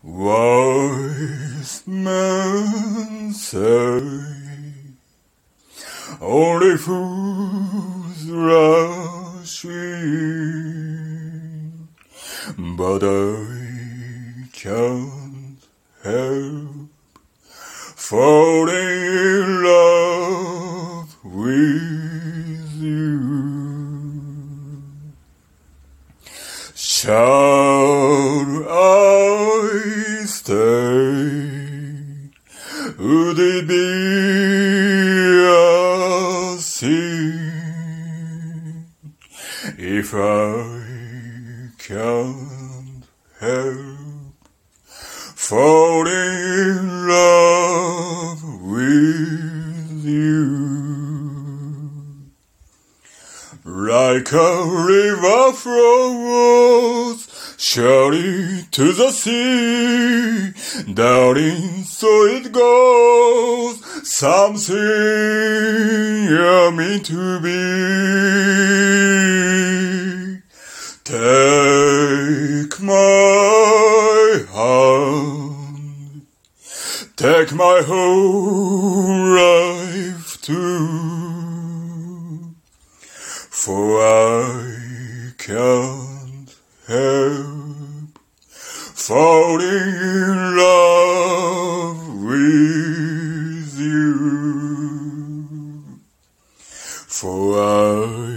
Wise men say only fools rush in, but I can't help falling in love with you. Shall Would it be a sin if I can't help falling in love with you? Like a river flows surely to the sea, darling, so it goes. Something you're meant to be. Take my hand, take my whole life too. For I can't help falling in love with you. For I